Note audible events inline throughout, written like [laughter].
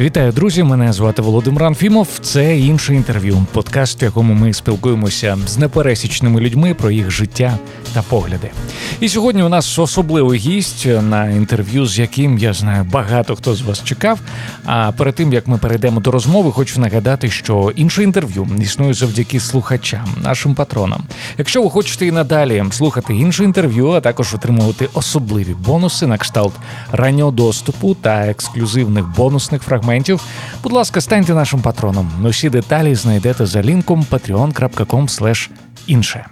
Вітаю, друзі! Мене звати Володимир Анфімов. Це інше інтерв'ю, подкаст, в якому ми спілкуємося з непересічними людьми про їх життя та погляди. І сьогодні у нас особливий гість на інтерв'ю, з яким я знаю багато хто з вас чекав. А перед тим як ми перейдемо до розмови, хочу нагадати, що інше інтерв'ю існує завдяки слухачам, нашим патронам. Якщо ви хочете і надалі слухати інше інтерв'ю, а також отримувати особливі бонуси на кшталт раннього доступу та ексклюзивних бонусних фрагментів, будь ласка, станьте нашим патроном. Усі деталі знайдете за лінком patreon.com інше.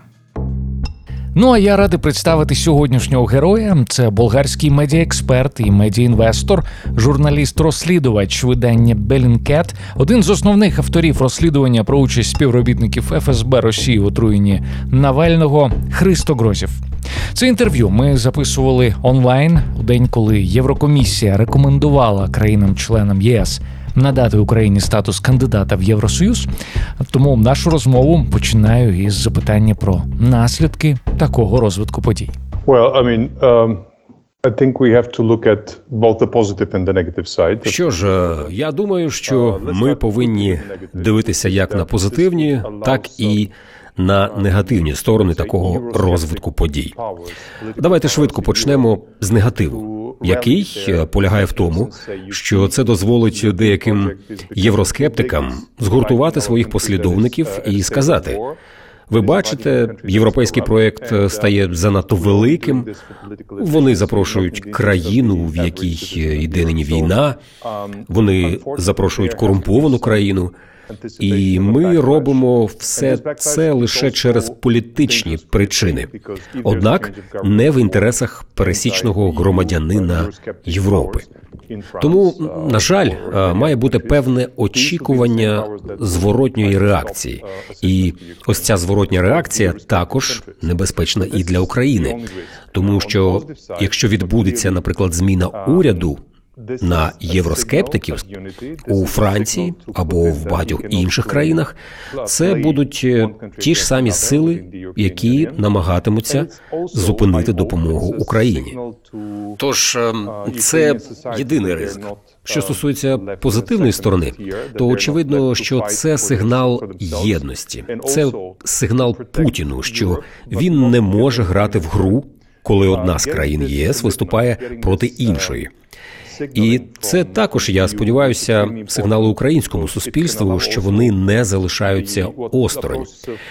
Ну а я радий представити сьогоднішнього героя. Це болгарський медіаексперт і медіаінвестор, журналіст-розслідувач видання Белінкет, один з основних авторів розслідування про участь співробітників ФСБ Росії в отруєнні Навального Христо Грозів. Це інтерв'ю ми записували онлайн у день, коли Єврокомісія рекомендувала країнам-членам ЄС надати Україні статус кандидата в Євросоюз. Тому нашу розмову починаю із запитання про наслідки такого розвитку подій. Well, I mean, um, I think we have to look at both the positive and the negative side. Що ж, е, я думаю, що ми повинні дивитися як на позитивні, так і на негативні сторони такого розвитку подій. Давайте швидко почнемо з негативу, який е, полягає в тому, що це дозволить деяким євроскептикам згуртувати своїх послідовників і сказати. Ви бачите, європейський проект е, стає занадто великим. Вони запрошують країну, в якій йде нині війна. Вони запрошують корумповану країну. І ми робимо все це лише через політичні причини, однак не в інтересах пересічного громадянина Європи. Тому, на жаль, має бути певне очікування зворотньої реакції, і ось ця зворотня реакція також небезпечна і для України, тому що якщо відбудеться, наприклад, зміна уряду на євроскептиків у Франції або в багатьох інших країнах, це будуть е, ті ж самі сили, які намагатимуться зупинити допомогу Україні. Тож ем, це єдиний ризик. Що стосується позитивної сторони, то очевидно, що це сигнал єдності, це сигнал Путіну, що він не може грати в гру, коли одна з країн ЄС виступає проти іншої. І це також я сподіваюся, сигнали українському суспільству, що вони не залишаються осторонь,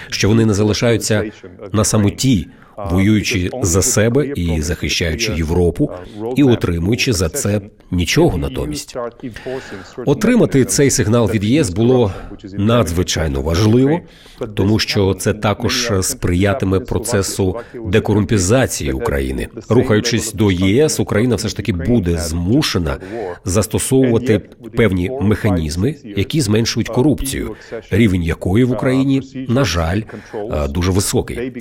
що вони не залишаються на самоті воюючи за себе і захищаючи Європу, і отримуючи за це нічого натомість. Отримати цей сигнал від ЄС було надзвичайно важливо, тому що це також сприятиме процесу декорумпізації України. Рухаючись до ЄС, Україна все ж таки буде змушена застосовувати певні механізми, які зменшують корупцію, рівень якої в Україні на жаль дуже високий.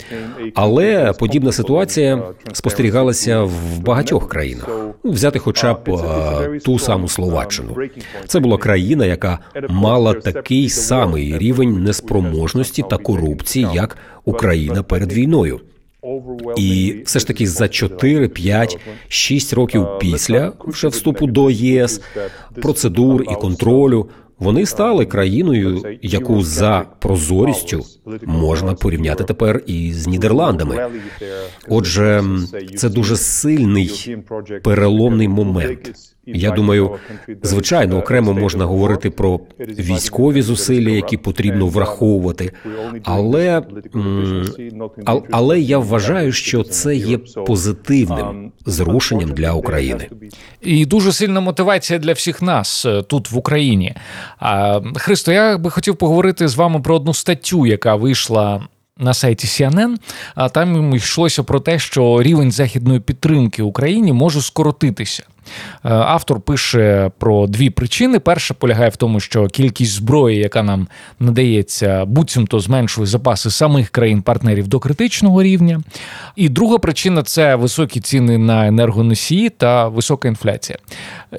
Але подібна ситуація спостерігалася в багатьох країнах. Взяти, хоча б ту саму словаччину. Це була країна, яка мала такий самий рівень неспроможності та корупції, як Україна перед війною. І все ж таки за 4, 5, 6 років після вже вступу до ЄС процедур і контролю вони стали країною, яку за прозорістю можна порівняти тепер із Нідерландами. Отже, це дуже сильний переломний момент. Я думаю, звичайно, окремо можна говорити про військові зусилля, які потрібно враховувати, але але я вважаю, що це є позитивним зрушенням для України. І дуже сильна мотивація для всіх нас е, тут в Україні. Христо, я би хотів поговорити з вами про одну статтю, яка вийшла на сайті CNN, а там йшлося про те, що рівень західної підтримки Україні може скоротитися. Е, автор пише про дві причини. Перша полягає в тому, що кількість зброї, яка нам надається, буцімто зменшує запаси самих країн-партнерів до критичного рівня. І друга причина це високі ціни на енергоносії та висока інфляція.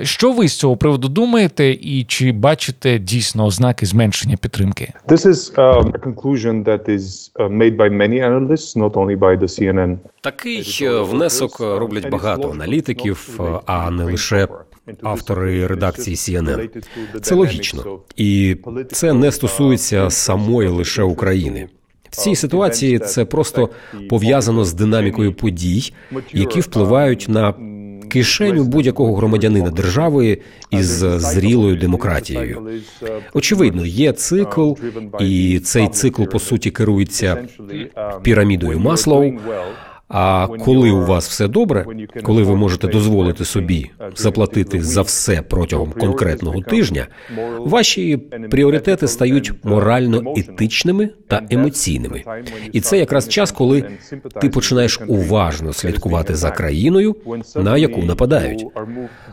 Що ви з цього приводу думаєте, і чи бачите дійсно ознаки зменшення підтримки? This is um, a conclusion that is uh, made by many analysts, not only by the CNN. Такий внесок роблять багато аналітиків, а не лише автори редакції CNN. Це логічно, і це не стосується самої лише України. В цій ситуації це просто пов'язано з динамікою подій, які впливають на кишеню будь-якого громадянина держави із зрілою демократією. Очевидно, є цикл, і цей цикл по суті керується пірамідою Маслоу. А коли у вас все добре, коли ви можете дозволити собі заплатити за все протягом конкретного тижня, ваші пріоритети стають морально етичними та емоційними. І це якраз час, коли ти починаєш уважно слідкувати за країною, на яку нападають.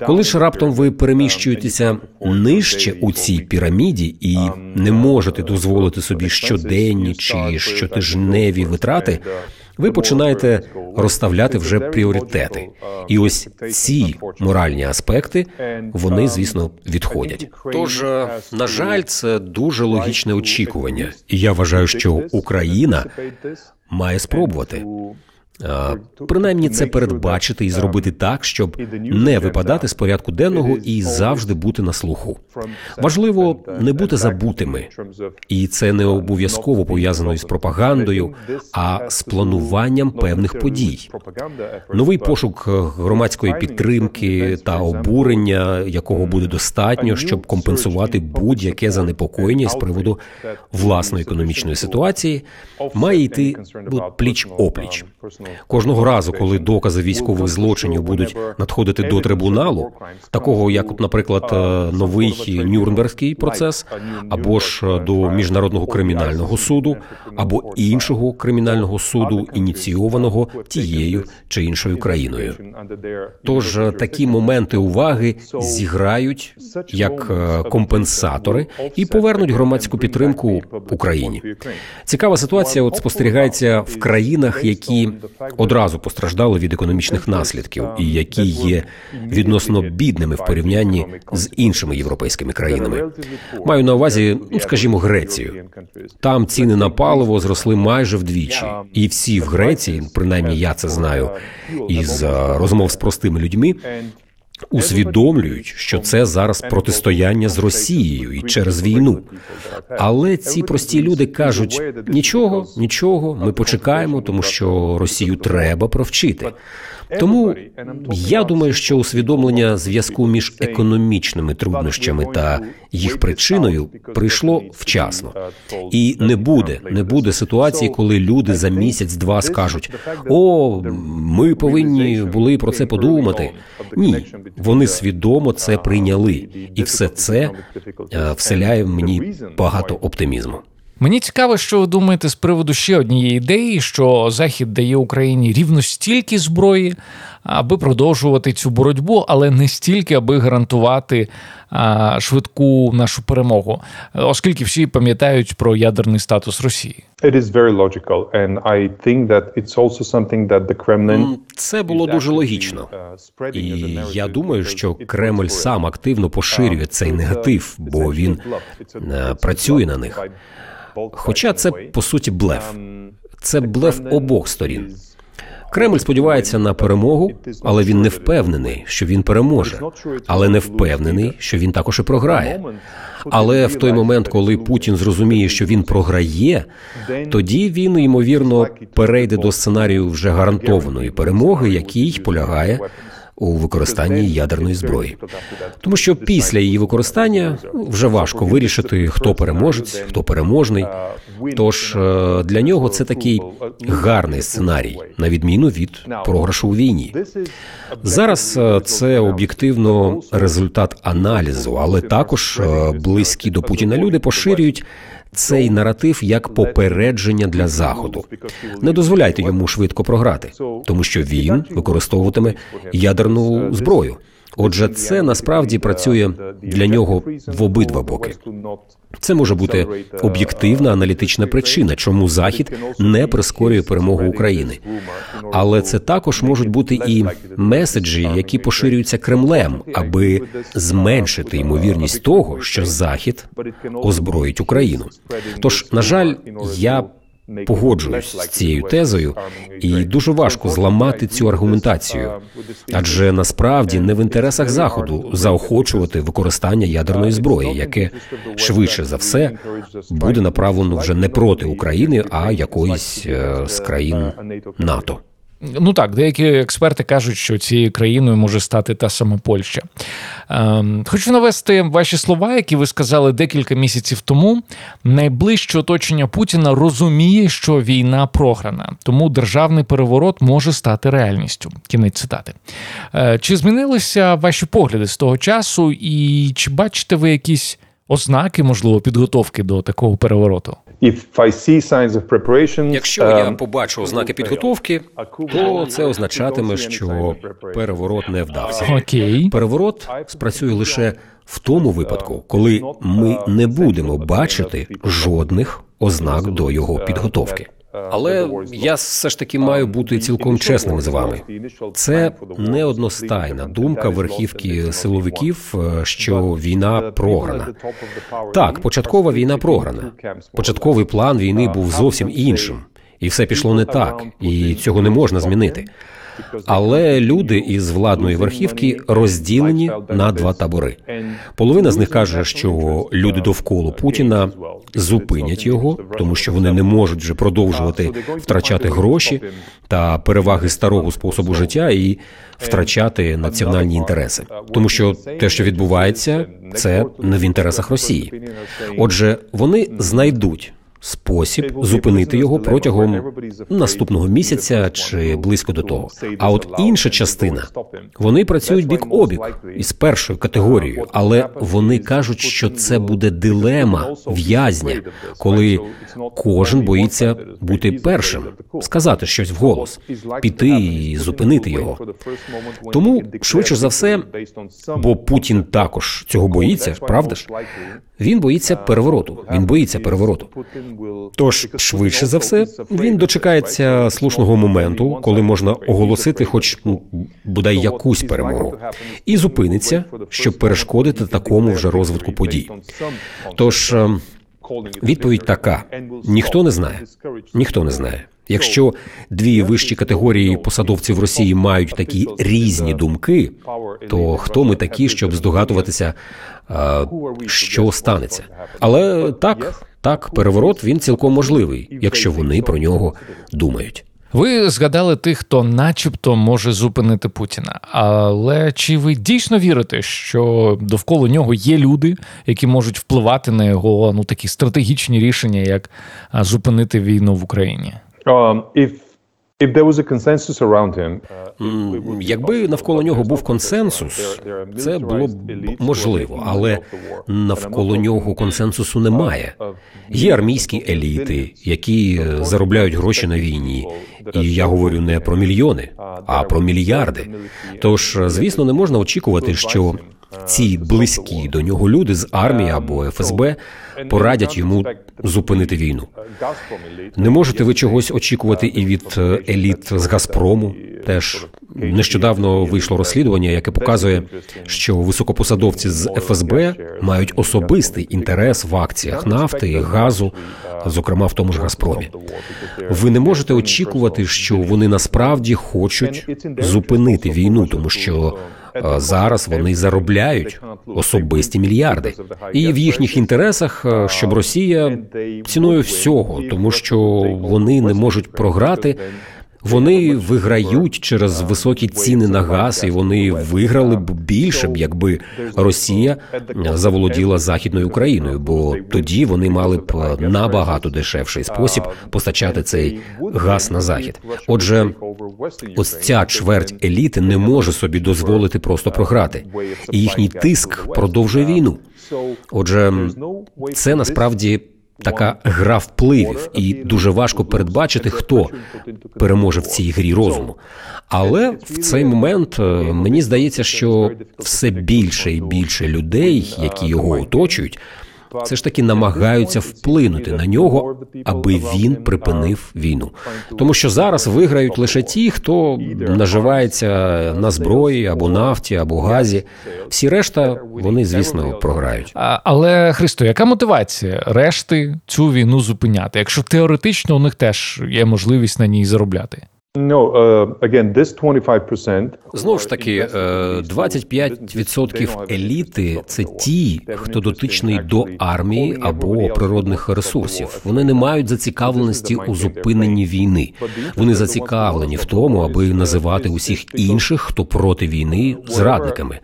Коли ж раптом ви переміщуєтеся нижче у цій піраміді і не можете дозволити собі щоденні чи щотижневі витрати ви починаєте розставляти вже пріоритети, і ось ці моральні аспекти вони, звісно, відходять. Тож, на жаль, це дуже логічне очікування, і я вважаю, що Україна має спробувати. Принаймні це передбачити і зробити так, щоб не випадати з порядку денного і завжди бути на слуху. Важливо не бути забутими, і це не обов'язково пов'язано із пропагандою, а з плануванням певних подій. Новий пошук громадської підтримки та обурення, якого буде достатньо, щоб компенсувати будь-яке занепокоєння з приводу власної економічної ситуації, має йти пліч опліч. Кожного разу, коли докази військових злочинів будуть надходити до трибуналу, такого як, от, наприклад, новий Нюрнбергський процес, або ж до міжнародного кримінального суду, або іншого кримінального суду, ініційованого тією чи іншою країною. Тож такі моменти уваги зіграють як компенсатори і повернуть громадську підтримку Україні. Цікава ситуація. От спостерігається в країнах, які одразу постраждали від економічних наслідків, і які є відносно бідними в порівнянні з іншими європейськими країнами. Маю на увазі, ну скажімо, Грецію. Там ціни на паливо зросли майже вдвічі, і всі в Греції, принаймні я це знаю, із розмов з простими людьми. Усвідомлюють, що це зараз протистояння з Росією і через війну. Але ці прості люди кажуть: нічого, нічого, ми почекаємо, тому що Росію треба провчити. Тому я думаю, що усвідомлення зв'язку між економічними труднощами та їх причиною прийшло вчасно, і не буде, не буде ситуації, коли люди за місяць-два скажуть: о, ми повинні були про це подумати. Ні, вони свідомо це прийняли, і все це вселяє в мені багато оптимізму. Мені цікаво, що ви думаєте з приводу ще однієї ідеї, що Захід дає Україні рівно стільки зброї, аби продовжувати цю боротьбу, але не стільки, аби гарантувати а, швидку нашу перемогу, оскільки всі пам'ятають про ядерний статус Росії. It is very logical, and I think that it's also something that the Kremlin Це було дуже логічно. І я думаю, що Кремль сам активно поширює цей негатив, бо він працює на них. Хоча це по суті блеф, це блеф обох сторін. Кремль сподівається на перемогу, але він не впевнений, що він переможе, але не впевнений, що він також і програє. Але в той момент, коли Путін зрозуміє, що він програє, тоді він ймовірно перейде до сценарію вже гарантованої перемоги, який полягає у використанні ядерної зброї, тому що після її використання вже важко вирішити, хто переможець, хто переможний. Тож для нього це такий гарний сценарій, на відміну від програшу у війні. Зараз це об'єктивно результат аналізу, але також близькі до Путіна люди поширюють цей наратив як попередження для заходу. Не дозволяйте йому швидко програти, тому що він використовуватиме ядерну зброю. Отже, це насправді працює для нього в обидва боки. Це може бути об'єктивна аналітична причина, чому Захід не прискорює перемогу України. Але це також можуть бути і меседжі, які поширюються Кремлем, аби зменшити ймовірність того, що Захід озброїть Україну. Тож, на жаль, я погоджуюсь з цією тезою, і дуже важко зламати цю аргументацію, адже насправді не в інтересах заходу заохочувати використання ядерної зброї, яке швидше за все буде направлено вже не проти України, а якоїсь е, з країн НАТО. Ну так, деякі експерти кажуть, що цією країною може стати та сама Польща. Ем, хочу навести ваші слова, які ви сказали декілька місяців тому. Найближче оточення Путіна розуміє, що війна програна, тому державний переворот може стати реальністю. Кінець цитати. Е, чи змінилися ваші погляди з того часу, і чи бачите ви якісь ознаки, можливо, підготовки до такого перевороту? If I see signs of preparation, Якщо я um, побачу ознаки підготовки, то це означатиме, що переворот не вдався. Окей. Переворот спрацює лише в тому випадку, коли ми не будемо бачити жодних ознак до його підготовки. Але я все ж таки маю бути цілком чесним з вами. Це не одностайна думка верхівки силовиків, е, що війна програна. Так, початкова війна програна. Початковий план війни був зовсім іншим, і все пішло не так, і цього не можна змінити. Але люди із владної верхівки розділені на два табори. Половина з них каже, що люди довкола Путіна зупинять його, тому що вони не можуть вже продовжувати втрачати гроші та переваги старого способу життя і втрачати національні інтереси, тому що те, що відбувається, це не в інтересах Росії. Отже, вони знайдуть спосіб зупинити його протягом наступного місяця чи близько до того. А от інша частина вони працюють бік обік із першою категорією, але вони кажуть, що це буде дилема в'язня, коли кожен боїться бути першим, сказати щось вголос, піти і зупинити його. Тому швидше за все, бо Путін також цього боїться, правда ж? Він боїться перевороту. Він боїться перевороту. Тож швидше за все він дочекається слушного моменту, коли можна оголосити, хоч ну, бодай якусь перемогу, і зупиниться, щоб перешкодити такому вже розвитку подій. Тож ем, відповідь така: ніхто не знає, ніхто не знає. Якщо дві вищі категорії посадовців Росії мають такі різні думки, то хто ми такі, щоб здогадуватися, що станеться? Але так, так, переворот він цілком можливий, якщо вони про нього думають. Ви згадали тих, хто, начебто, може зупинити Путіна. Але чи ви дійсно вірите, що довкола нього є люди, які можуть впливати на його ну такі стратегічні рішення, як зупинити війну в Україні? um, if Якби навколо нього був консенсус, це було б можливо, але навколо нього консенсусу немає. Є армійські еліти, які е, заробляють гроші на війні, і я говорю не про мільйони, а про мільярди. Тож, е, звісно, не можна очікувати, що ці близькі до нього люди з армії або ФСБ порадять йому зупинити війну. Не можете ви чогось очікувати і від е, еліт з Газпрому. Теж нещодавно вийшло розслідування, яке показує, що високопосадовці з ФСБ мають особистий інтерес в акціях нафти і газу, зокрема в тому ж Газпромі. Ви не можете очікувати, що вони насправді хочуть зупинити війну, тому що зараз вони заробляють особисті мільярди, і в їхніх інтересах, е, щоб Росія ціною всього, тому що вони не можуть програти. Вони виграють через високі ціни на газ, і вони виграли б більше б, якби Росія заволоділа західною Україною, бо тоді вони мали б набагато дешевший спосіб постачати цей газ на захід. Отже, ось ця чверть еліти не може собі дозволити просто програти, і їхній тиск продовжує війну. Отже, це насправді така гра впливів, і дуже важко передбачити, хто переможе в цій грі розуму. Але в цей момент е, мені здається, що все більше і більше людей, які його оточують, все ж таки намагаються вплинути на нього, аби він припинив війну. Тому що зараз виграють лише ті, хто наживається на зброї або нафті, або газі. Всі решта вони, звісно, програють. А, але Христо, яка мотивація решти цю війну зупиняти, якщо теоретично у них теж є можливість на ній заробляти? Uh, again, this 25% Знову ж таки, е, 25% еліти це ті, хто дотичний до армії або природних ресурсів. Вони не мають зацікавленості у зупиненні війни. Вони зацікавлені в тому, аби називати усіх інших, хто проти війни, зрадниками.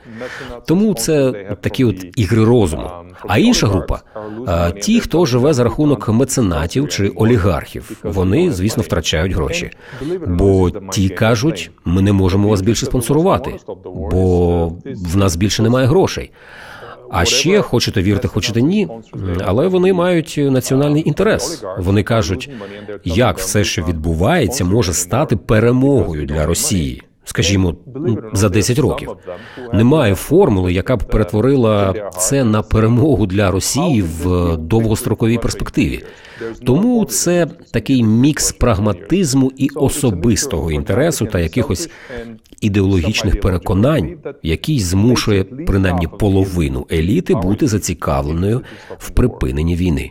Тому це такі от ігри розуму. А інша група е, ті, хто живе за рахунок меценатів чи олігархів. Вони, звісно, втрачають гроші. Бо ті кажуть, ми не можемо вас більше спонсорувати, бо в нас більше немає грошей. А ще хочете вірити, хочете ні, але вони мають національний інтерес. Вони кажуть, як все, що відбувається, може стати перемогою для Росії. Скажімо, ну, за 10 років немає формули, яка б перетворила це на перемогу для Росії в довгостроковій перспективі. Тому це такий мікс прагматизму і особистого інтересу та якихось ідеологічних переконань, який змушує принаймні половину еліти бути зацікавленою в припиненні війни.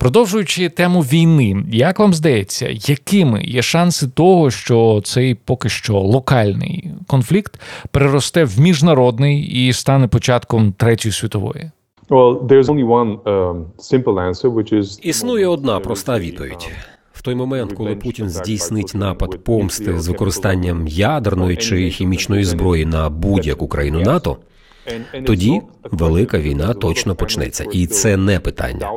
Продовжуючи тему війни, як вам здається, якими є шанси того, що цей поки що локальний конфлікт переросте в міжнародний і стане початком третьої світової? Um, Існує одна проста відповідь. В той момент, коли Путін здійснить напад помсти з використанням ядерної чи хімічної зброї на будь-яку країну НАТО, тоді велика війна точно почнеться, і це не питання,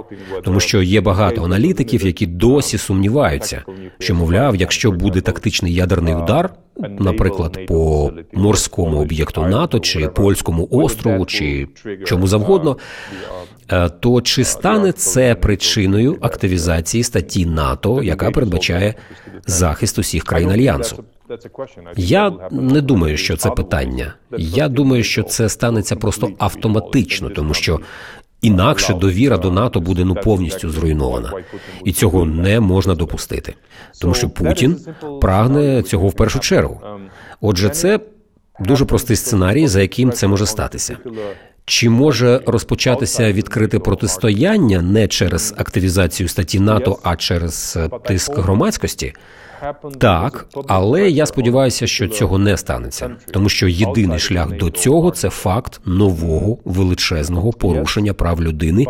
тому що є багато аналітиків, які досі сумніваються, що мовляв, якщо буде тактичний ядерний удар, наприклад, по морському об'єкту НАТО чи польському острову, чи чому завгодно, е, то чи стане це причиною активізації статті НАТО, яка передбачає захист усіх країн альянсу? Я не думаю, що це питання. Я думаю, що це станеться просто автоматично, тому що інакше довіра до НАТО буде ну повністю зруйнована, і цього не можна допустити, тому що Путін прагне цього в першу чергу. Отже, це дуже простий сценарій, за яким це може статися. Чи може розпочатися відкрите протистояння не через активізацію статті НАТО, а через е, тиск громадськості? Так, але я сподіваюся, що цього не станеться, тому що єдиний шлях до цього це факт нового величезного порушення прав людини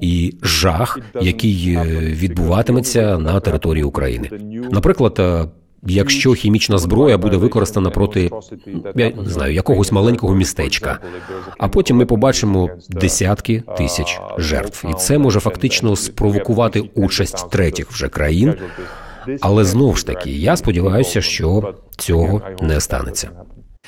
і жах, який е, відбуватиметься на території України. Наприклад. е, Якщо хімічна зброя буде використана проти я не знаю якогось маленького містечка, а потім ми побачимо десятки тисяч жертв, і це може фактично спровокувати участь третіх вже країн. Але знову ж таки, я сподіваюся, що цього не станеться.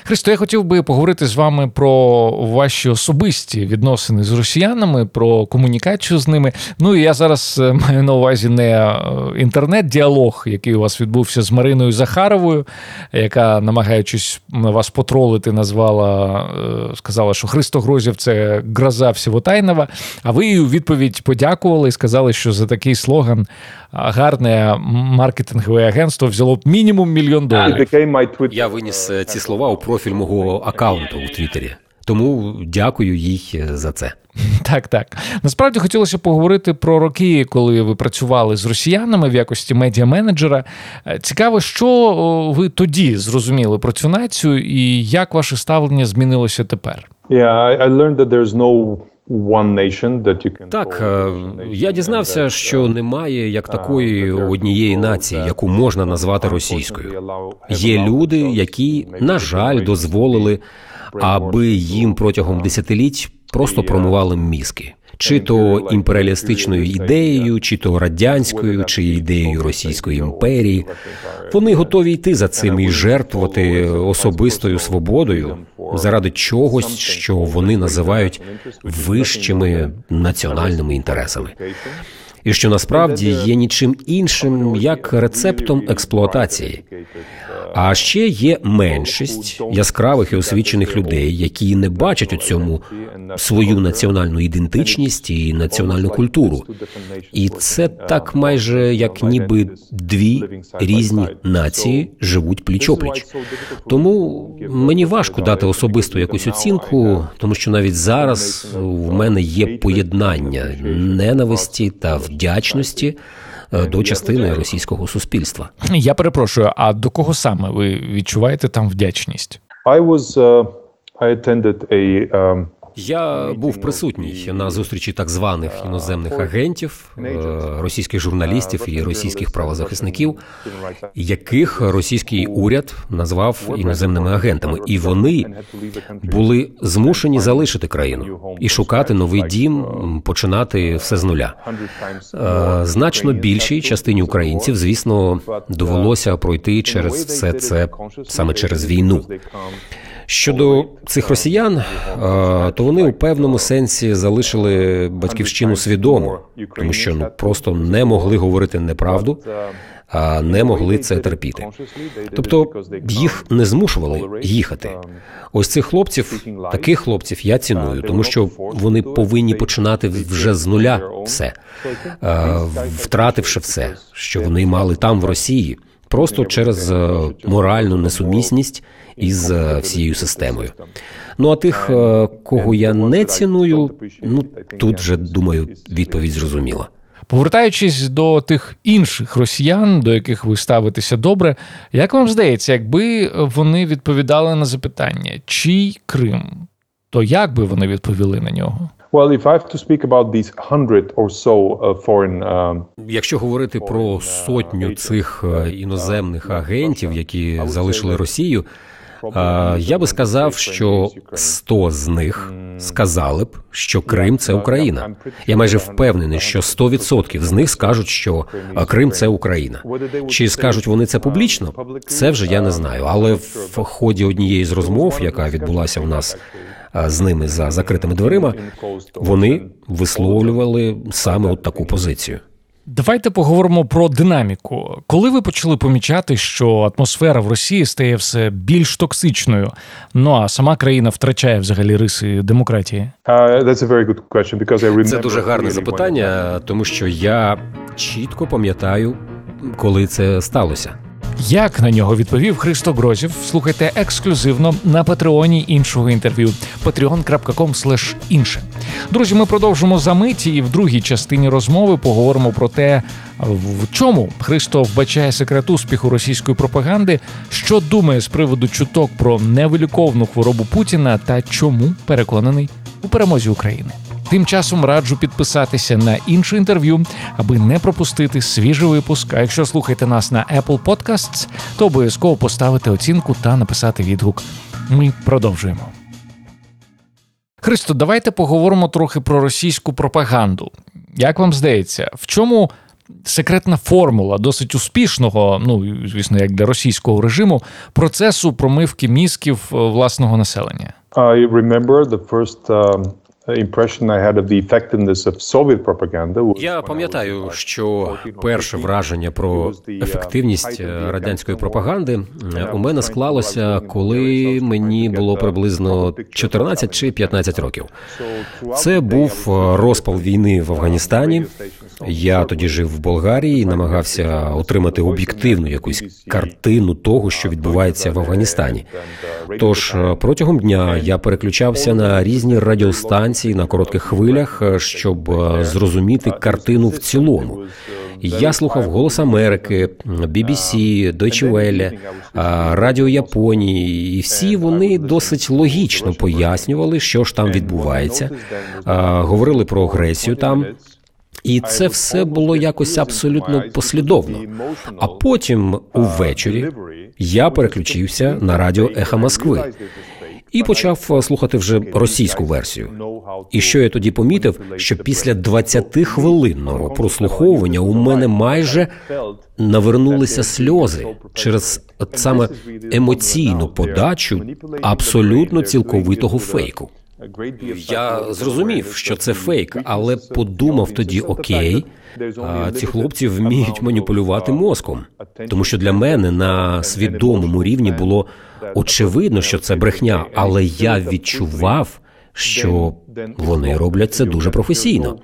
Христо, я хотів би поговорити з вами про ваші особисті відносини з росіянами, про комунікацію з ними. Ну і я зараз е, маю на увазі не е, інтернет-діалог, який у вас відбувся з Мариною Захаровою, яка, намагаючись вас потролити, назвала, е, сказала, що Христо Грозів це гроза Всевотайнова. А ви їй у відповідь подякували і сказали, що за такий слоган гарне маркетингове агентство взяло б мінімум мільйон доларів. Я виніс ці слова у профіль мого аккаунту у Твіттері. Тому дякую їй за це. Так, так. Насправді хотілося поговорити про роки, коли ви працювали з росіянами в якості медіа-менеджера. Е, Цікаво, що ви тоді зрозуміли про цю націю і як ваше ставлення змінилося тепер? Yeah, I learned that there's no Так, е, я дізнався, що немає як uh, такої однієї нації, яку можна назвати російською. Є люди, які, на жаль, дозволили, аби їм протягом uh, десятиліть просто the, uh, промивали мізки. Чи то імперіалістичною ідеєю, чи то радянською, чи ідеєю Російської імперії. Вони готові йти за цим і жертвувати особистою свободою заради чогось, що вони називають вищими національними інтересами. І що насправді є нічим іншим як рецептом експлуатації. А ще є меншість яскравих і освічених людей, які не бачать у цьому свою національну ідентичність і національну культуру. І це так майже як ніби дві різні нації живуть пліч опліч. Тому мені важко дати особисту якусь оцінку, тому що навіть зараз в мене є поєднання ненависті та вдячності. Е, до частини російського суспільства. Я перепрошую. А до кого саме ви відчуваєте там вдячність? I was uh, I attended a um, я був присутній на зустрічі так званих іноземних агентів, е, російських журналістів і російських правозахисників, яких російський уряд назвав іноземними агентами, і вони були змушені залишити країну і шукати новий дім, починати все з нуля. Е, значно більшій частині українців, звісно, довелося пройти через все це саме через війну. Щодо цих росіян, е, то вони у певному сенсі залишили батьківщину свідомо, тому що ну просто не могли говорити неправду, а не могли це терпіти. Тобто їх не змушували їхати. Ось цих хлопців, таких хлопців, я ціную, тому що вони повинні починати вже з нуля все, е, втративши все, що вони мали там в Росії, просто через е, моральну несумісність із е, всією системою. Ну а тих, е, кого я не ціную, ну тут вже думаю, відповідь зрозуміла. Повертаючись до тих інших росіян, до яких ви ставитеся добре, як вам здається, якби вони відповідали на запитання, чий Крим, то як би вони відповіли на нього? Well, if I have to speak about these hundred or so uh, foreign, uh, Якщо говорити про сотню цих е, іноземних агентів, які залишили Росію, я би сказав, що 100 з них сказали б, що Крим це Україна. Я майже впевнений, що 100% з них скажуть, що Крим це Україна. Чи скажуть вони це публічно? Це вже я не знаю. Але в ході однієї з розмов, яка відбулася в нас з ними за закритими дверима, вони висловлювали саме от таку позицію. Давайте поговоримо про динаміку. Коли ви почали помічати, що атмосфера в Росії стає все більш токсичною, ну а сама країна втрачає взагалі риси демократії? Це дуже гарне запитання, тому що я чітко пам'ятаю, коли це сталося. Як на нього відповів Христо Грозів? Слухайте ексклюзивно на патреоні іншого інтерв'ю patreon.com інше. Друзі, ми продовжимо за миті і в другій частині розмови поговоримо про те, в чому Христо вбачає секрет успіху російської пропаганди, що думає з приводу чуток про невиліковну хворобу Путіна та чому переконаний у перемозі України. Тим часом раджу підписатися на інше інтерв'ю, аби не пропустити свіжий випуск. А якщо слухаєте нас на Apple Podcasts, то обов'язково поставити оцінку та написати відгук. Ми продовжуємо. Христо, давайте поговоримо трохи про російську пропаганду. Як вам здається, в чому секретна формула досить успішного, ну звісно, як для російського режиму, процесу промивки мізків е, власного населення? I remember the first um, я пам'ятаю, що перше враження про ефективність е, радянської пропаганди е, у мене склалося, коли мені було приблизно 14 чи 15 років. Це був е, розпал війни в Афганістані. Я тоді жив в Болгарії і намагався отримати об'єктивну якусь картину того, що відбувається в Афганістані. Тож протягом дня я переключався на різні радіостанції на коротких хвилях, щоб зрозуміти картину в цілому. Я слухав Голос Америки, BBC, Deutsche Welle, Радіо Японії, і всі вони досить логічно пояснювали, що ж там відбувається. Говорили про агресію там. І це все було якось абсолютно послідовно. А потім, увечері, я переключився на радіо Еха Москви і почав слухати вже російську версію. І що я тоді помітив, що після 20-хвилинного прослуховування у мене майже навернулися сльози через саме емоційну подачу абсолютно цілковитого фейку. Я зрозумів, що це фейк, але подумав тоді: окей, ці хлопці вміють маніпулювати мозком, тому що для мене на свідомому рівні було очевидно, що це брехня, але я відчував. Що вони роблять це дуже професійно,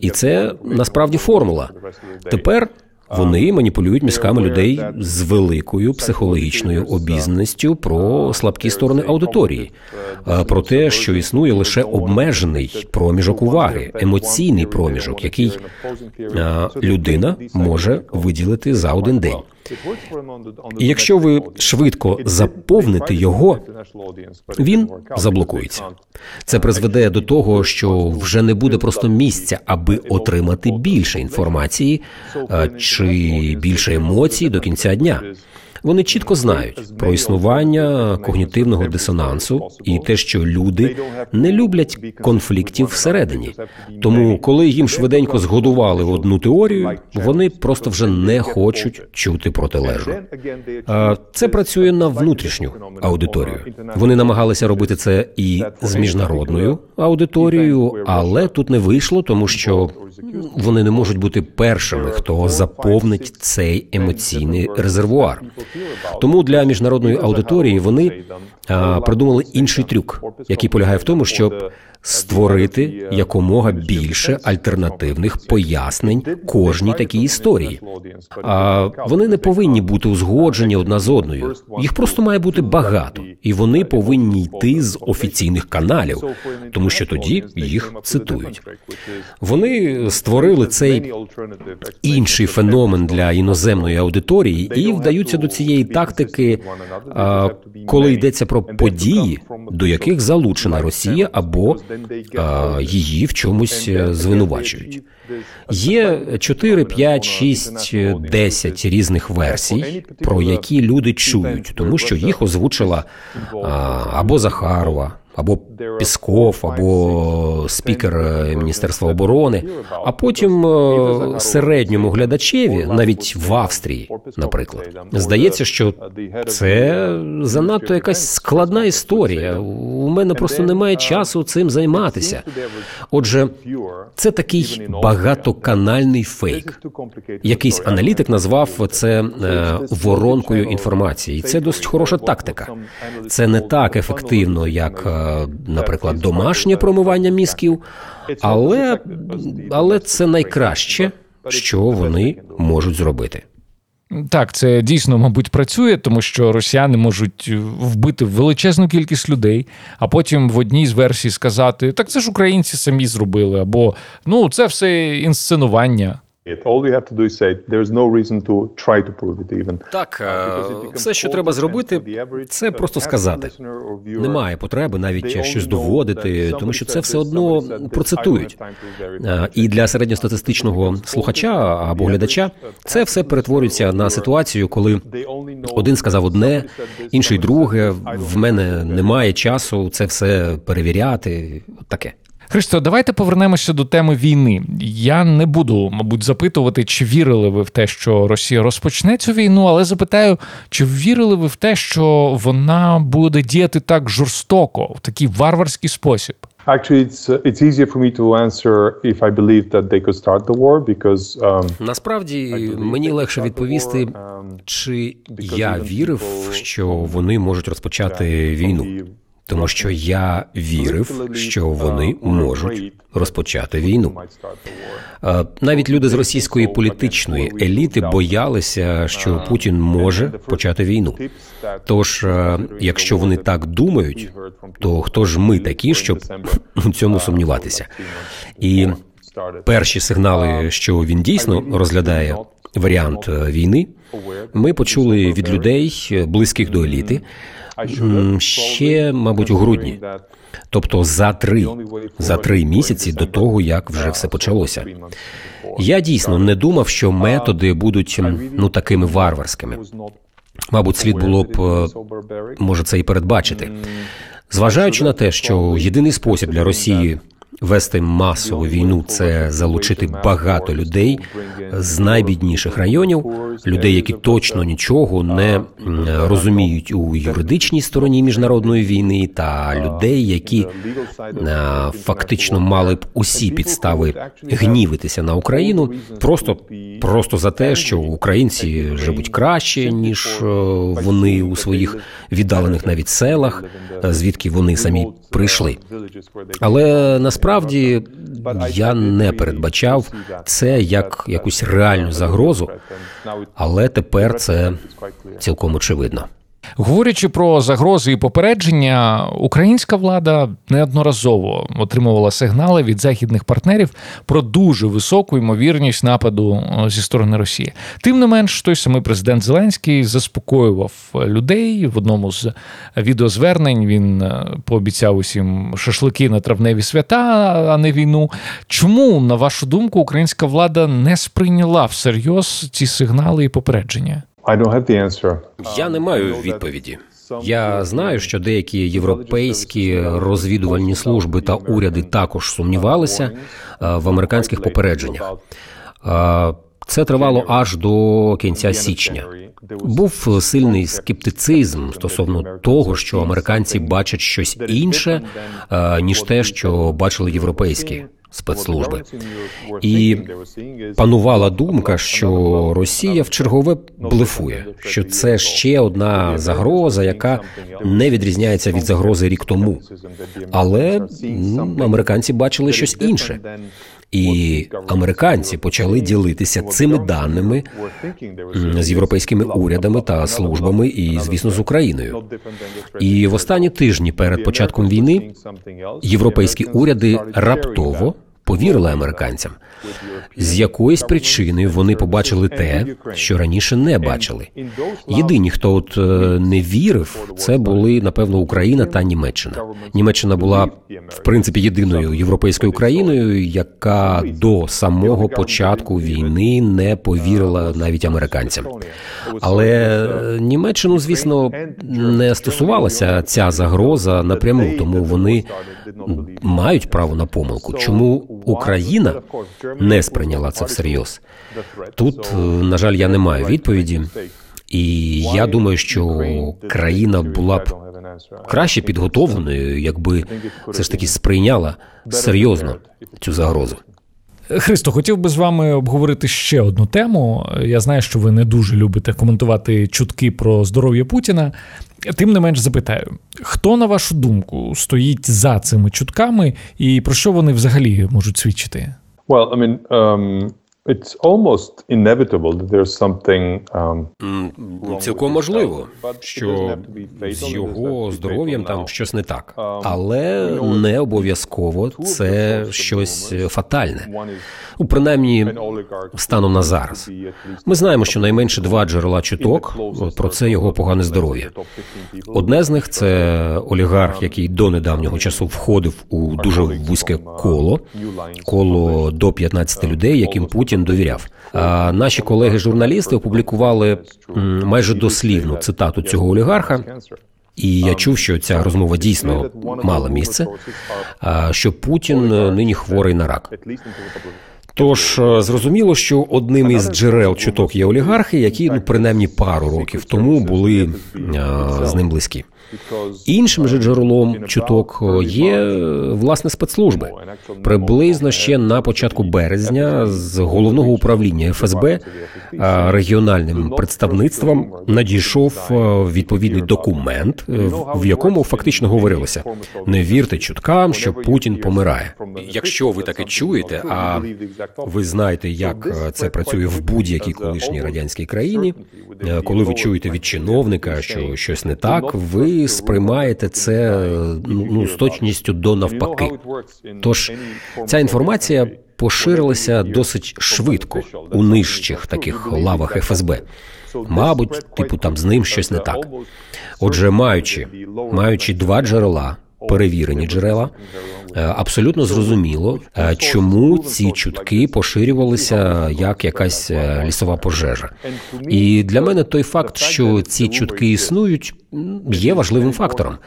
і це насправді формула. Тепер вони маніпулюють мізками людей з великою психологічною обізнаністю про слабкі сторони аудиторії, про те, що існує лише обмежений проміжок уваги, емоційний проміжок, який людина може виділити за один день. І якщо ви швидко заповните його, він заблокується. Це призведе до того, що вже не буде просто місця, аби отримати більше інформації чи більше емоцій до кінця дня. Вони чітко знають про існування когнітивного дисонансу і те, що люди не люблять конфліктів всередині. Тому, коли їм швиденько згодували одну теорію, вони просто вже не хочуть чути протилежну. Це працює на внутрішню аудиторію. Вони намагалися робити це і з міжнародною аудиторією, але тут не вийшло, тому що вони не можуть бути першими, хто заповнить цей емоційний резервуар. Тому для міжнародної аудиторії вони а, придумали інший трюк, який полягає в тому, щоб створити якомога більше альтернативних пояснень кожній такій історії. А вони не повинні бути узгоджені одна з одною. Їх просто має бути багато, і вони повинні йти з офіційних каналів, тому що тоді їх цитують. Вони створили цей інший феномен для іноземної аудиторії і вдаються до цієї тактики, коли йдеться про події, до яких залучена Росія або її в чомусь е, звинувачують. Є 4, 5, 6, 10 різних версій, про які люди чують, тому що їх озвучила або Захарова, або Пісков, або спікер е, Міністерства оборони, а потім е, середньому глядачеві, навіть в Австрії, наприклад, здається, що це занадто якась складна історія. У мене просто немає часу цим займатися. Отже, це такий багатоканальний фейк. Якийсь аналітик назвав це е, воронкою інформації, і це досить хороша тактика. Це не так ефективно, як наприклад, домашнє промивання мізків, але, але це найкраще, що вони можуть зробити. Так, це дійсно, мабуть, працює, тому що росіяни можуть вбити величезну кількість людей, а потім в одній з версій сказати: так це ж українці самі зробили, або ну це все інсценування. Так, все, що треба зробити, це просто сказати. Немає потреби навіть щось доводити, тому що це все одно процитують. І для середньостатистичного слухача або глядача це все перетворюється на ситуацію, коли один сказав одне, інший друге. В мене немає часу це все перевіряти. Таке. Христо, давайте повернемося до теми війни. Я не буду, мабуть, запитувати, чи вірили ви в те, що Росія розпочне цю війну, але запитаю, чи вірили ви в те, що вона буде діяти так жорстоко, в такий варварський спосіб? Actually, it's uh, it's easier for me to answer if I believe that they could start the war because um, насправді мені легше відповісти, чи я вірив, що вони можуть розпочати війну тому що я вірив, що вони можуть розпочати війну. Навіть люди з російської політичної еліти боялися, що Путін може почати війну. Тож, якщо вони так думають, то хто ж ми такі, щоб у цьому сумніватися? І перші сигнали, що він дійсно розглядає варіант війни, ми почули від людей близьких до еліти ще, мабуть, у грудні, тобто за три за три місяці до того, як вже все почалося. Я дійсно не думав, що методи будуть ну такими варварськими. Мабуть, слід було б е, може це і передбачити, зважаючи на те, що єдиний спосіб для Росії вести масову війну це залучити багато людей з найбідніших районів, людей, які точно нічого не розуміють у юридичній стороні міжнародної війни, та людей, які фактично мали б усі підстави гнівитися на Україну, просто просто за те, що українці живуть краще ніж е, вони у своїх віддалених навіть селах, звідки вони самі прийшли. Але насправді я не передбачав це як якусь реальну загрозу, але тепер це цілком очевидно. Говорячи про загрози і попередження, українська влада неодноразово отримувала сигнали від західних партнерів про дуже високу ймовірність нападу е, зі сторони Росії. Тим не менш, той самий президент Зеленський заспокоював людей в одному з відеозвернень. Він е, пообіцяв усім шашлики на травневі свята, а не війну. Чому, на вашу думку, українська влада не сприйняла всерйоз ці сигнали і попередження? Я не маю відповіді. Я знаю, що деякі європейські розвідувальні служби та уряди також сумнівалися е, в американських попередженнях. Е, це тривало аж до кінця січня. Був сильний скептицизм стосовно того, що американці бачать щось інше е, ніж те, що бачили європейські спецслужби. І панувала думка, що Росія в чергове блефує, що це ще одна загроза, яка не відрізняється від загрози рік тому. Але американці бачили щось інше. І американці почали ділитися цими даними з європейськими урядами та службами, і звісно, з Україною. І в останні тижні перед початком війни європейські уряди раптово повірили американцям. З якоїсь причини вони побачили те, що раніше не бачили. Єдині, хто от е, не вірив, це були напевно Україна та Німеччина. Німеччина була в принципі єдиною європейською країною, яка до самого початку війни не повірила навіть американцям. Але Німеччину, звісно, не стосувалася ця загроза напряму, тому вони мають право на помилку. Чому Україна не сприйняла це всерйоз? Тут, на жаль, я не маю відповіді, і я думаю, що країна була б краще підготовленою, якби все ж таки сприйняла серйозно цю загрозу. Христо, хотів би з вами обговорити ще одну тему. Я знаю, що ви не дуже любите коментувати чутки про здоров'я Путіна. Тим не менш запитаю, хто на вашу думку стоїть за цими чутками, і про що вони взагалі можуть свідчити? Well, I mean, um, It's almost inevitable that there's something, um, цілком можливо, що з його здоров'ям там щось не так, але не обов'язково це щось фатальне. Ну, принаймні, станом на зараз. Ми знаємо, що найменше два джерела чуток про це його погане здоров'я. Одне з них це олігарх, який до недавнього часу входив у дуже вузьке коло, коло до 15 людей, яким Путін Путін довіряв. А наші колеги-журналісти опублікували майже дослівну цитату цього олігарха. І я чув, що ця розмова дійсно мала місце. що Путін нині хворий на рак. Тож е, зрозуміло, що одним із джерел чуток є олігархи, які ну принаймні пару років тому були а, з ним близькі. Іншим же джерелом чуток є власне спецслужби. Приблизно ще на початку березня з головного управління ФСБ регіональним представництвом надійшов відповідний документ, в якому фактично говорилося: не вірте чуткам, що Путін помирає. Якщо ви таке чуєте, а ви знаєте, як це працює в будь-якій колишній радянській країні, коли ви чуєте від чиновника, що щось не так, ви сприймаєте це ну з точністю до навпаки. Тож ця інформація поширилася досить швидко у нижчих таких лавах ФСБ. Мабуть, типу там з ним щось не так. Отже, маючи маючи два джерела перевірені джерела. Е, абсолютно зрозуміло, е, чому ці чутки поширювалися як якась е, лісова пожежа. І для мене той факт, що ці чутки існують, є важливим фактором.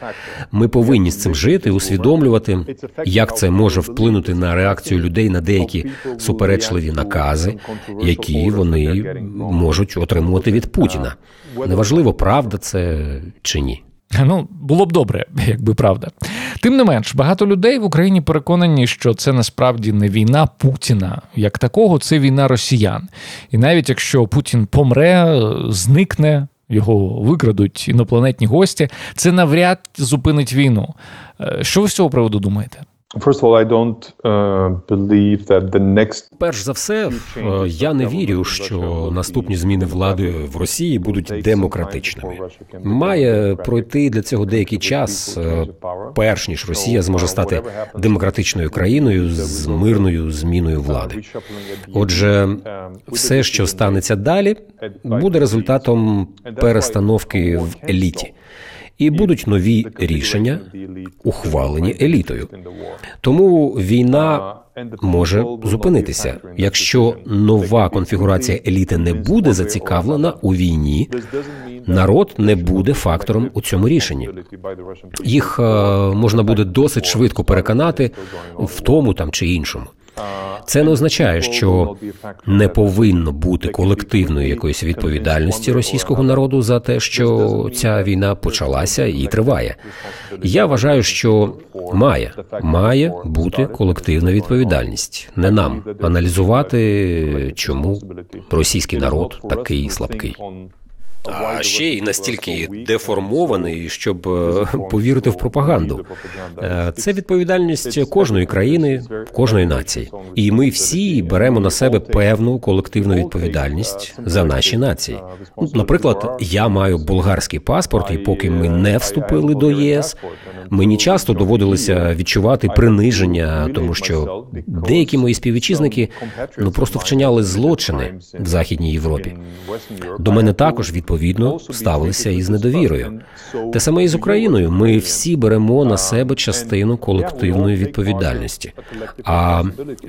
Ми повинні з цим жити, усвідомлювати, як це може вплинути на реакцію людей на деякі суперечливі накази, які вони можуть отримувати від Путіна. Неважливо, правда це чи ні. [laughs] Ну, було б добре, якби правда. Тим не менш, багато людей в Україні переконані, що це насправді не війна Путіна як такого, це війна росіян. І навіть якщо Путін помре, зникне, його викрадуть інопланетні гості, це навряд зупинить війну. Е, що ви з цього приводу думаєте? First of all, I don't uh, believe that the next Перш за все, е, я не вірю, що наступні зміни влади в Росії будуть демократичними. Має пройти для цього деякий час, е, перш ніж Росія зможе стати демократичною країною з мирною зміною влади. Отже, все, що станеться далі, буде результатом перестановки в еліті. І будуть нові рішення, ухвалені елітою. Тому війна може зупинитися, якщо нова конфігурація еліти не буде зацікавлена у війні. Народ не буде фактором у цьому рішенні. Їх е, можна буде досить швидко переконати в тому там чи іншому. Це не означає, що не повинно бути колективної якоїсь відповідальності російського народу за те, що ця війна почалася і триває. Я вважаю, що має має бути колективна відповідальність. Не нам аналізувати, чому російський народ такий слабкий. А ще й настільки деформований, щоб е, [laughs] повірити в пропаганду. Е, Це відповідальність кожної країни, кожної нації, і ми всі беремо на себе певну колективну відповідальність за наші нації. Ну, Наприклад, я маю болгарський паспорт, і поки ми не вступили до ЄС, мені часто доводилося відчувати приниження, тому що деякі мої співвітчизники ну просто вчиняли злочини в західній Європі. До мене також відповідно ставилися із недовірою. Те саме і з Україною. Ми всі беремо на себе частину колективної відповідальності. А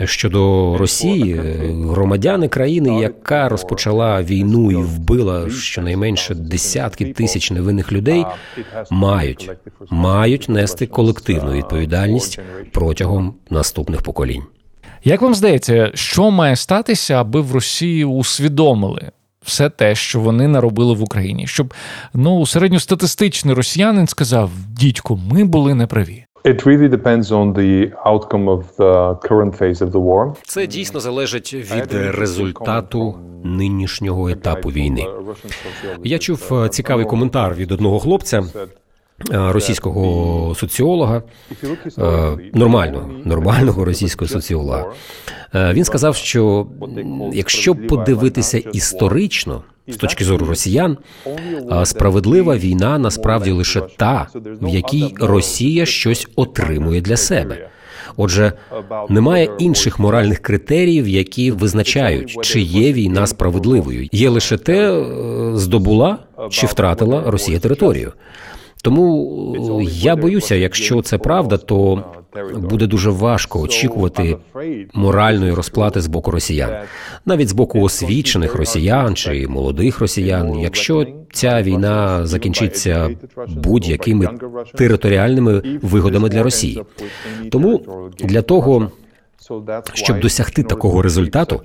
щодо Росії, громадяни країни, яка розпочала війну і вбила щонайменше десятки тисяч невинних людей, мають мають нести колективну відповідальність протягом наступних поколінь. Як вам здається, що має статися, аби в Росії усвідомили все те, що вони наробили в Україні, щоб ну середньостатистичний росіянин сказав: дідько, ми були неправі. It really depends on the outcome of the current phase of the war. Це дійсно залежить від результату нинішнього етапу війни. Я чув е, цікавий коментар від одного хлопця. е, Російського соціолога е, нормального нормального російського соціолога. Е, Він сказав, що якщо подивитися історично з точки зору росіян, справедлива війна насправді лише та, в якій Росія щось отримує для себе. Отже, немає інших моральних критеріїв, які визначають, чи є війна справедливою. Є лише те, е, здобула чи втратила Росія територію. Тому е, я боюся, якщо це правда, то буде дуже важко очікувати моральної розплати з боку росіян, навіть з боку освічених росіян чи молодих росіян, якщо ця війна закінчиться будь-якими територіальними вигодами для Росії. Тому для того. Щоб досягти такого результату,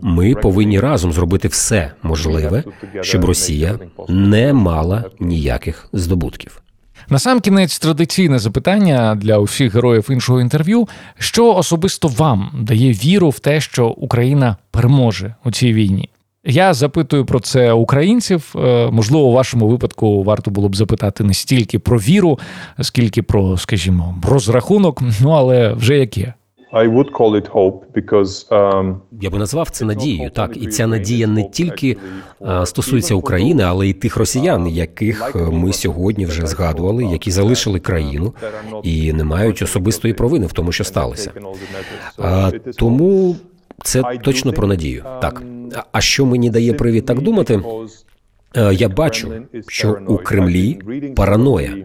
ми повинні разом зробити все можливе, щоб Росія не мала ніяких здобутків. Насамкінець традиційне запитання для усіх героїв іншого інтерв'ю: що особисто вам дає віру в те, що Україна переможе у цій війні? Я запитую про це українців. Е, Можливо, у вашому випадку варто було б запитати не стільки про віру, скільки про, скажімо, розрахунок. Ну але вже як um, Я би назвав це надією. Так, і ця надія не тільки стосується України, але й тих росіян, яких е, ми сьогодні вже згадували, які залишили країну і не мають особистої провини в тому, що сталося. Тому це точно про надію. Так А- а що мені дає привід так думати? Е, Я бачу, що у Кремлі параноя.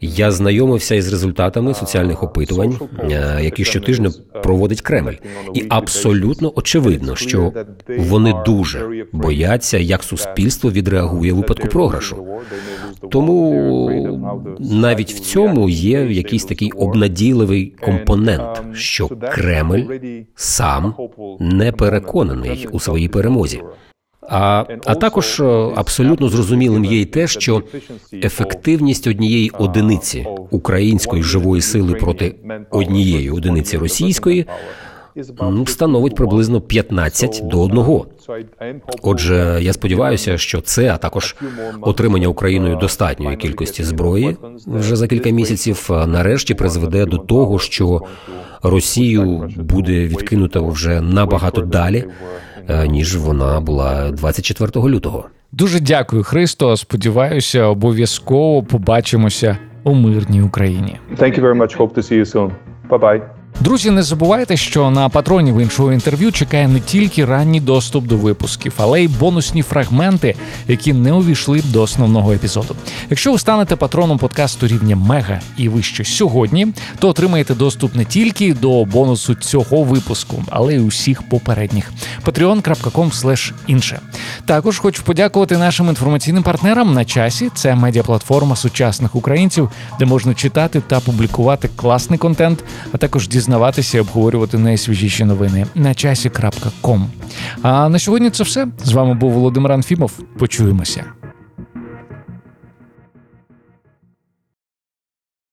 Я знайомився із результатами соціальних опитувань, е, які щотижня проводить Кремль, і абсолютно очевидно, що вони дуже бояться, як суспільство відреагує у випадку програшу. Тому навіть в цьому є якийсь такий обнадійливий компонент, що Кремль сам не переконаний у своїй перемозі. А, а також е, абсолютно зрозумілим є й те, що ефективність однієї одиниці української живої сили проти однієї одиниці російської м, становить приблизно 15 до 1. Отже, я сподіваюся, що це, а також отримання Україною достатньої кількості зброї вже за кілька місяців, е, нарешті призведе до того, що Росію буде відкинуто вже набагато далі, ніж вона була 24 лютого. Дуже дякую, Христо. Сподіваюся, обов'язково побачимося у мирній Україні. Thank you very much. Hope to see you soon. Bye bye. Друзі, не забувайте, що на патронів іншого інтерв'ю чекає не тільки ранній доступ до випусків, але й бонусні фрагменти, які не увійшли до основного епізоду. Якщо ви станете патроном подкасту рівня Мега і вище сьогодні, то отримаєте доступ не тільки до бонусу цього випуску, але й усіх попередніх. patreon.com інше. Також хочу подякувати нашим інформаційним партнерам на часі. Це медіаплатформа сучасних українців, де можна читати та публікувати класний контент, а також дізнаватися і обговорювати найсвіжіші новини на часі.ком. А на сьогодні це все. З вами був Володимир Анфімов. Почуємося.